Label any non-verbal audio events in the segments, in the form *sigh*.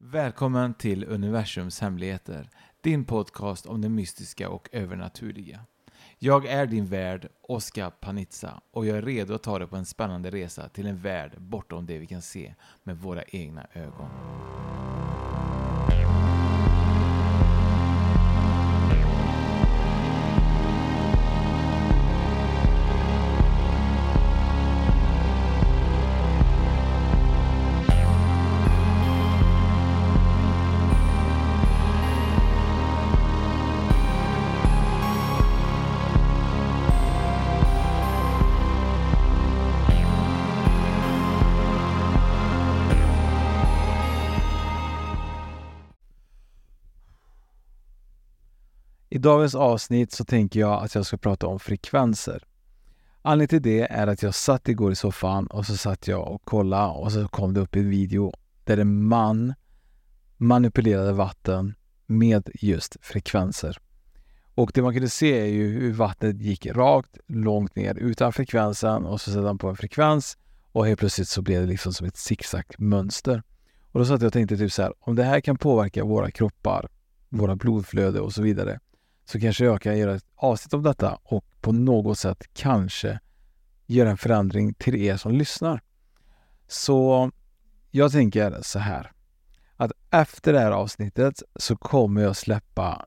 Välkommen till Universums hemligheter, din podcast om det mystiska och övernaturliga. Jag är din värd, Oskar Panizza, och jag är redo att ta dig på en spännande resa till en värld bortom det vi kan se med våra egna ögon. I dagens avsnitt så tänker jag att jag ska prata om frekvenser. Anledningen till det är att jag satt igår i soffan och så satt jag och kollade och så kom det upp en video där en man manipulerade vatten med just frekvenser. Och det man kunde se är ju hur vattnet gick rakt långt ner utan frekvensen och så satte han på en frekvens och helt plötsligt så blev det liksom som ett zigzag-mönster. Och då satt jag och tänkte typ så här, om det här kan påverka våra kroppar, våra blodflöde och så vidare, så kanske jag kan göra ett avsnitt om detta och på något sätt kanske göra en förändring till er som lyssnar. Så jag tänker så här att efter det här avsnittet så kommer jag släppa,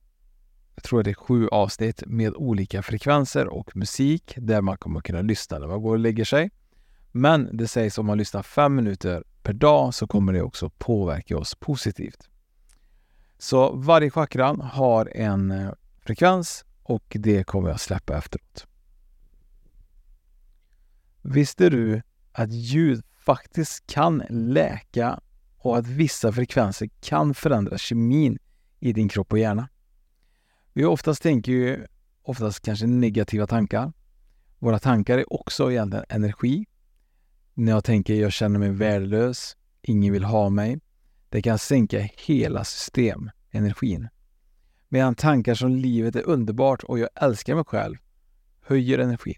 jag tror det är sju avsnitt med olika frekvenser och musik där man kommer kunna lyssna när man går och lägger sig. Men det sägs om man lyssnar fem minuter per dag så kommer det också påverka oss positivt. Så varje chakran har en eh, frekvens och det kommer jag släppa efteråt. Visste du att ljud faktiskt kan läka och att vissa frekvenser kan förändra kemin i din kropp och hjärna? Vi oftast tänker ju oftast kanske negativa tankar. Våra tankar är också egentligen energi. När jag tänker jag känner mig värdelös, ingen vill ha mig. Det kan sänka hela system, energin. Medan tankar som livet är underbart och jag älskar mig själv höjer energin.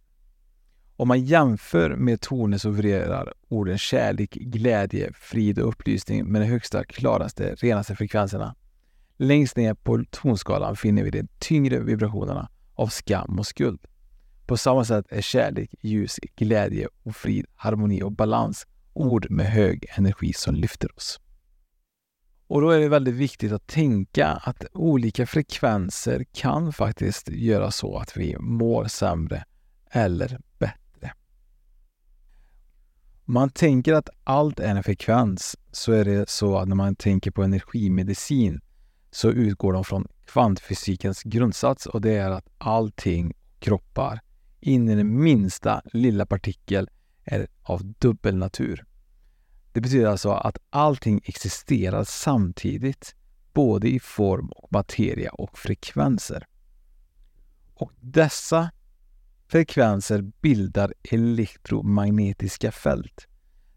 Om man jämför med toner så vibrerar orden kärlek, glädje, frid och upplysning med de högsta, klaraste, renaste frekvenserna. Längst ner på tonskalan finner vi de tyngre vibrationerna av skam och skuld. På samma sätt är kärlek, ljus, glädje och frid, harmoni och balans ord med hög energi som lyfter oss. Och då är det väldigt viktigt att tänka att olika frekvenser kan faktiskt göra så att vi mår sämre eller bättre. Om man tänker att allt är en frekvens så är det så att när man tänker på energimedicin så utgår de från kvantfysikens grundsats och det är att allting kroppar in i den minsta lilla partikel är av dubbel natur. Det betyder alltså att allting existerar samtidigt, både i form och materia och frekvenser. Och dessa frekvenser bildar elektromagnetiska fält.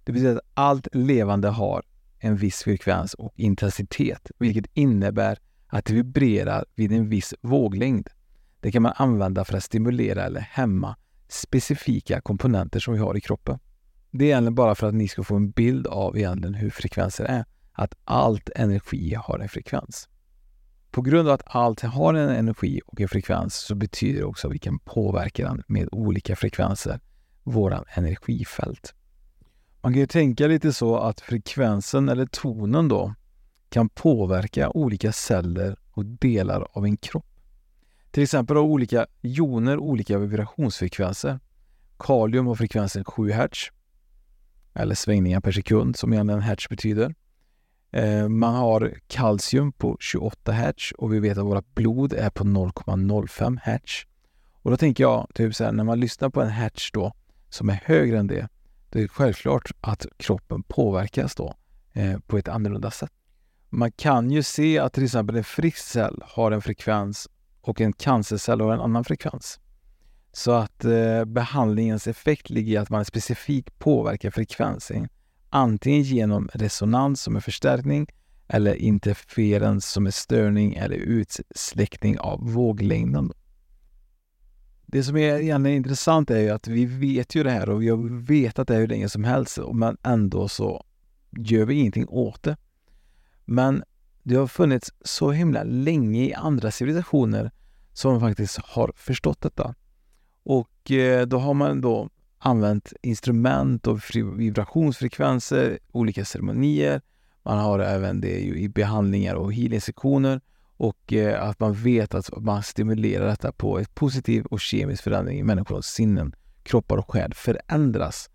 Det betyder att allt levande har en viss frekvens och intensitet, vilket innebär att det vibrerar vid en viss våglängd. Det kan man använda för att stimulera eller hämma specifika komponenter som vi har i kroppen. Det är egentligen bara för att ni ska få en bild av egentligen hur frekvenser är. Att allt energi har en frekvens. På grund av att allt har en energi och en frekvens så betyder det också att vi kan påverka den med olika frekvenser, våran energifält. Man kan ju tänka lite så att frekvensen eller tonen då kan påverka olika celler och delar av en kropp. Till exempel har olika joner olika vibrationsfrekvenser. Kalium har frekvensen 7 Hz, eller svängningar per sekund som egentligen hertz betyder. Eh, man har kalcium på 28 hertz och vi vet att vårt blod är på 0,05 hertz. Och då tänker jag, typ så här, när man lyssnar på en hertz då som är högre än det, det är självklart att kroppen påverkas då eh, på ett annorlunda sätt. Man kan ju se att till exempel en frisk cell har en frekvens och en cancercell har en annan frekvens. Så att eh, behandlingens effekt ligger i att man specifikt påverkar frekvensen. Antingen genom resonans som är förstärkning eller interferens som är störning eller utsläckning av våglängden. Det som är egentligen intressant är ju att vi vet ju det här och vi har vetat det hur länge som helst men ändå så gör vi ingenting åt det. Men det har funnits så himla länge i andra civilisationer som faktiskt har förstått detta. Och eh, då har man då använt instrument och vibrationsfrekvenser, olika ceremonier. Man har även det i behandlingar och healingsektioner och eh, att man vet att man stimulerar detta på ett positiv och kemisk förändring i människors sinnen, kroppar och själ förändras.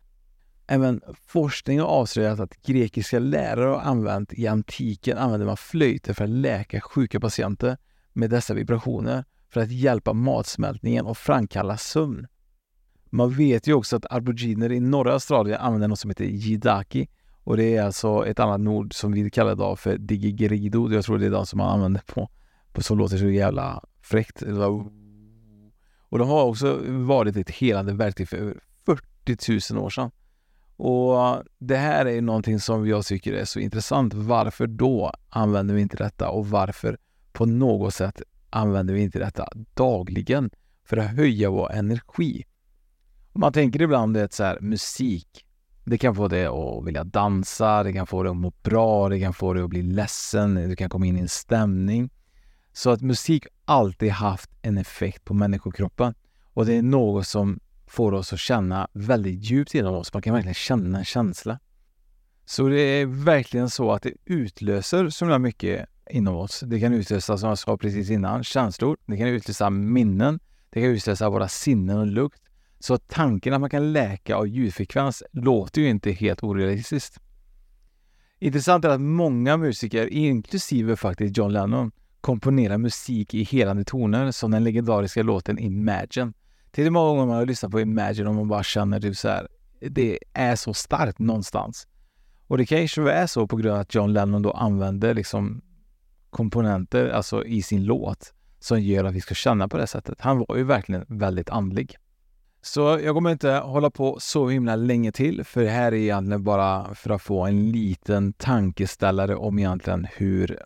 Även forskning har avslöjat att grekiska lärare har använt i antiken använde man flöjter för att läka sjuka patienter med dessa vibrationer för att hjälpa matsmältningen och framkalla sömn. Man vet ju också att aboriginer i norra Australien använder något som heter jidaki och det är alltså ett annat ord som vi kallar idag för digigerido. Jag tror det är de som man använder på, på som låter så jävla fräckt. Och de har också varit ett helande verktyg för 40 000 år sedan. Och äh, det här är någonting som jag tycker är så intressant. Varför då använder vi inte detta och varför på något sätt använder vi inte detta dagligen för att höja vår energi? Man tänker ibland att så här, musik, det kan få dig att vilja dansa, det kan få dig att må bra, det kan få dig att bli ledsen, du kan komma in i en stämning. Så att musik alltid haft en effekt på människokroppen och det är något som får oss att känna väldigt djupt inom oss. Man kan verkligen känna en känsla. Så det är verkligen så att det utlöser så mycket inom oss. Det kan utlösa, som jag sa precis innan, känslor. Det kan utlösa minnen. Det kan utlösa våra sinnen och lukt. Så tanken att man kan läka av ljudfrekvens låter ju inte helt orealistiskt. Intressant är att många musiker, inklusive faktiskt John Lennon, komponerar musik i helande toner som den legendariska låten Imagine. Till hur många gånger man har lyssnat på Imagine och man bara känner typ så här, det är så starkt någonstans. Och det kanske är så på grund av att John Lennon då använder liksom komponenter, alltså i sin låt, som gör att vi ska känna på det sättet. Han var ju verkligen väldigt andlig. Så jag kommer inte hålla på så himla länge till, för det här är egentligen bara för att få en liten tankeställare om egentligen hur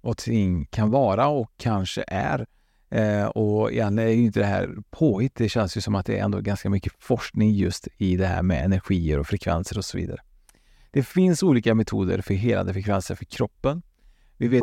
och ting kan vara och kanske är. Eh, och egentligen är ju inte det här påhitt. Det känns ju som att det är ändå ganska mycket forskning just i det här med energier och frekvenser och så vidare. Det finns olika metoder för helande frekvenser för kroppen. Vi vet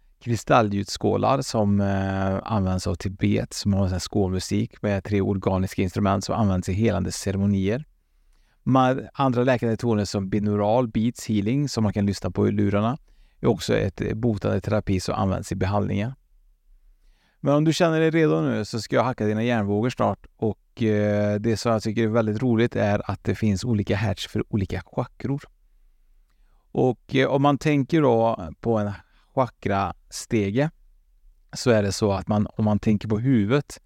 kristallljudskålar som eh, används av Tibet, som har skålmusik med tre organiska instrument som används i helande ceremonier. Andra läkande toner som binaural beats healing som man kan lyssna på i lurarna är också ett eh, botande terapi som används i behandlingar. Men om du känner dig redo nu så ska jag hacka dina hjärnvågor snart och eh, det som jag tycker är väldigt roligt är att det finns olika hertz för olika chakror. Och eh, om man tänker då på en chakra stege, så är det så att man, om man tänker på huvudet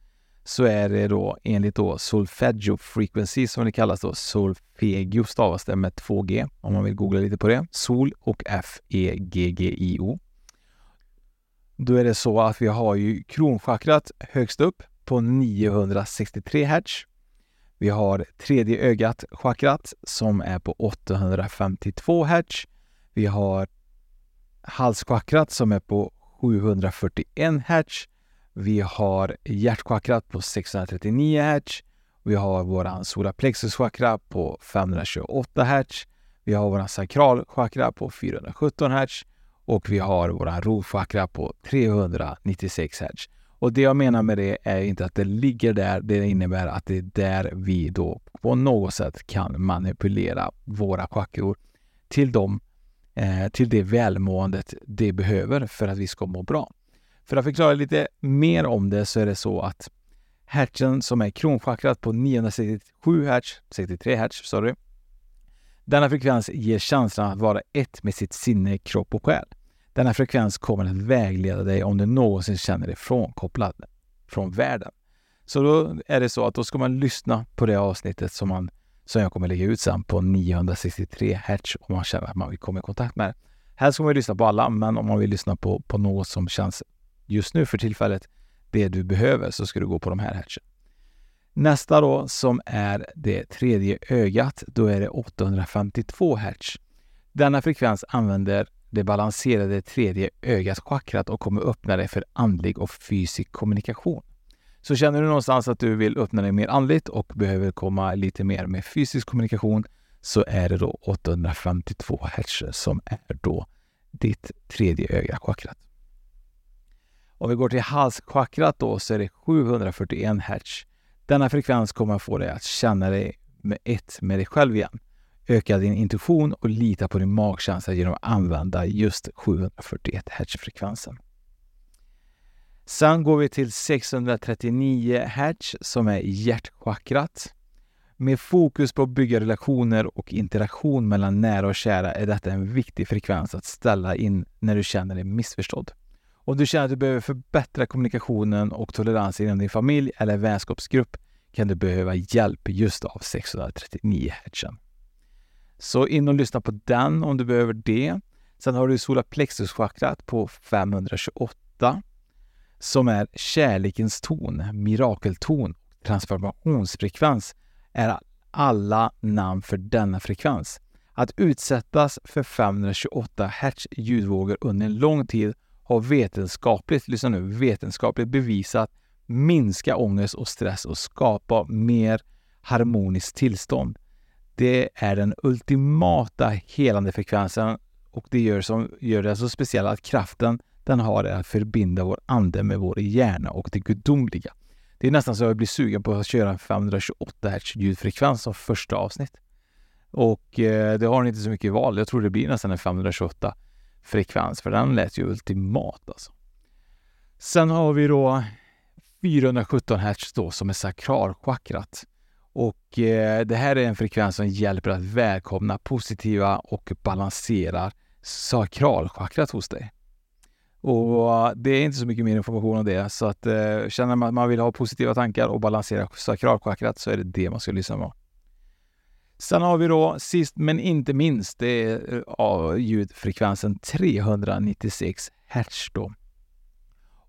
så är det då enligt då solfeggio frequency som det kallas då. Solfegio stavas det med två G om man vill googla lite på det. Sol och F-E-G-G-I-O. Då är det så att vi har ju kronchakrat högst upp på 963 hertz. Vi har tredje ögat chakrat som är på 852 hertz. Vi har halschakrat som är på 741 Hz. Vi har hjärtchakrat på 639 Hz. Vi har våran solarplexuschakra på 528 Hz. Vi har våran sakralchakra på 417 Hz och vi har våran rotchakra på 396 Hz. Och det jag menar med det är inte att det ligger där. Det innebär att det är där vi då på något sätt kan manipulera våra chakror till, de Eh, till det välmåendet det behöver för att vi ska må bra. För att förklara lite mer om det så är det så att hertzen som är kronchakrat på 967 hertz, 63 hertz, sorry. Denna frekvens ger känslan att vara ett med sitt sinne, kropp och själ. Denna frekvens kommer att vägleda dig om du någonsin känner dig frånkopplad från världen. Så då är det så att då ska man lyssna på det avsnittet som, man, som jag kommer lägga ut sen på 963 Hz om man känner att man vill komma i kontakt med det. Helst ska man lyssna på alla, men om man vill lyssna på, på något som känns just nu för tillfället det du behöver så ska du gå på de här hertzen. Nästa då som är det tredje ögat, då är det 852 Hz. Denna frekvens använder det balanserade tredje ögat chakrat och kommer öppna dig för andlig och fysisk kommunikation. Så känner du någonstans att du vill öppna dig mer andligt och behöver komma lite mer med fysisk kommunikation så är det då 852 Hz som är då ditt tredje öga chakrat. Om vi går till halschakrat då så är det 741 Hz. Denna frekvens kommer att få dig att känna dig med ett med dig själv igen. Öka din intuition och lita på din magkänsla genom att använda just 741 Hz-frekvensen. Sen går vi till 639 Hz som är hjärtchakrat. Med fokus på att bygga relationer och interaktion mellan nära och kära är detta en viktig frekvens att ställa in när du känner dig missförstådd. Om du känner att du behöver förbättra kommunikationen och toleransen inom din familj eller vänskapsgrupp kan du behöva hjälp just av 639 Hz. Så in och lyssna på den om du behöver det. Sen har du solarplexuschakrat på 528 som är kärlekens ton, mirakelton, transformationsfrekvens är alla namn för denna frekvens. Att utsättas för 528 Hz ljudvågor under en lång tid har vetenskapligt, lyssna nu, vetenskapligt bevisat minska ångest och stress och skapa mer harmoniskt tillstånd. Det är den ultimata helande frekvensen och det gör, som, gör det så speciellt att kraften den har är att förbinda vår ande med vår hjärna och det gudomliga. Det är nästan så jag blir sugen på att köra en 528 Hz ljudfrekvens som första avsnitt. Och eh, det har ni inte så mycket val. Jag tror det blir nästan en 528 frekvens, för den lät ju ultimat alltså. Sen har vi då 417 Hz då som är sakralchakrat. Och eh, det här är en frekvens som hjälper att välkomna positiva och balanserar sakralchakrat hos dig. Och eh, det är inte så mycket mer information om det, så att eh, känner man att man vill ha positiva tankar och balansera sakralchakrat så är det det man ska lyssna på. Sen har vi då sist men inte minst, det är eh, ja, ljudfrekvensen 396 Hz då.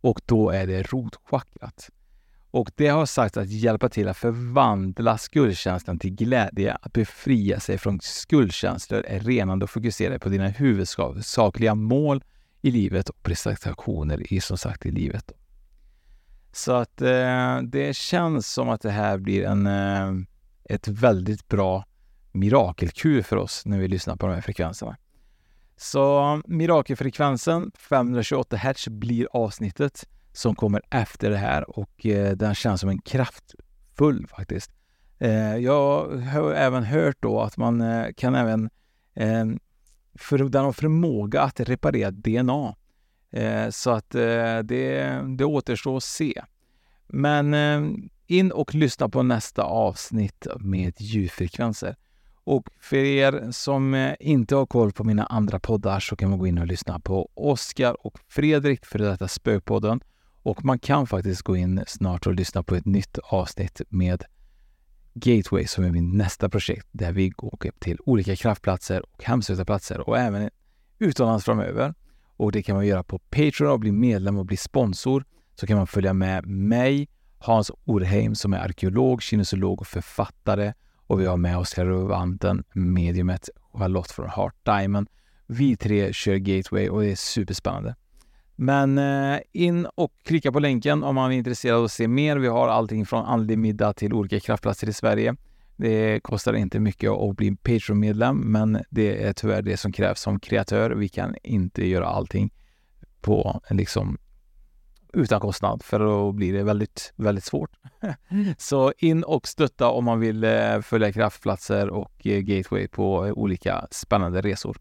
Och då är det rotchakrat. Och det har sagts att hjälpa till att förvandla skuldkänslan till glädje, att befria sig från skuldkänslor är renande och fokusera på dina huvudsakliga mål i livet och prestationer i, som sagt, i livet. Så att eh, det känns som att det här blir en, eh, ett väldigt bra mirakelkur för oss när vi lyssnar på de här frekvenserna. Så mirakelfrekvensen 528 Hz blir avsnittet som kommer efter det här och eh, den känns som en kraftfull faktiskt. Eh, jag har även hört då att man eh, kan även eh, för, den har förmåga att reparera DNA. Eh, så att eh, det, det återstår att se. Men eh, in och lyssna på nästa avsnitt med ljudfrekvenser. Och för er som eh, inte har koll på mina andra poddar så kan man gå in och lyssna på Oskar och Fredrik för detta Spökpodden. Och man kan faktiskt gå in snart och lyssna på ett nytt avsnitt med Gateway som är min nästa projekt där vi åker till olika kraftplatser och hemsökta platser och även utomlands framöver. Och det kan man göra på Patreon och bli medlem och bli sponsor. Så kan man följa med mig, Hans Orheim som är arkeolog, kinesolog och författare och vi har med oss relevanten mediumet Charlotte från Heart Diamond. Vi tre kör Gateway och det är superspännande. Men eh, in och klicka på länken om man är intresserad av att se mer. Vi har allting från andlig middag till olika kraftplatser i Sverige. Det kostar inte mycket att bli Patreon-medlem, men det är tyvärr det som krävs som kreatör. Vi kan inte göra allting på liksom utan kostnad för då blir det väldigt, väldigt svårt. *laughs* Så in och stötta om man vill eh, följa kraftplatser och eh, Gateway på olika spännande resor.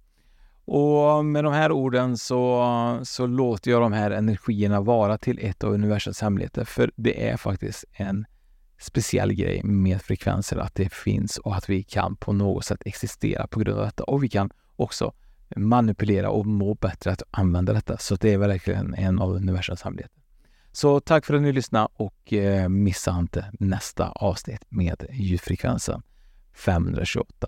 Och med de här orden så, så låter jag de här energierna vara till ett av universums hemligheter, för det är faktiskt en speciell grej med frekvenser, att det finns och att vi kan på något sätt existera på grund av detta. Och vi kan också manipulera och må bättre att använda detta. Så det är verkligen en av universums hemligheter. Så tack för att ni lyssnade och eh, missa inte nästa avsnitt med ljudfrekvensen 528.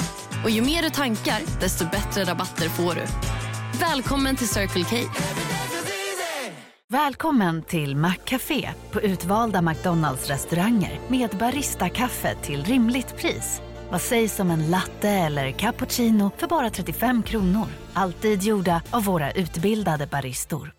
Och ju mer du tankar, desto bättre rabatter får du. Välkommen till Circle K. Välkommen till Maccafé på utvalda McDonalds restauranger med Baristakaffe till rimligt pris. Vad sägs om en latte eller cappuccino för bara 35 kronor? Alltid gjorda av våra utbildade baristor.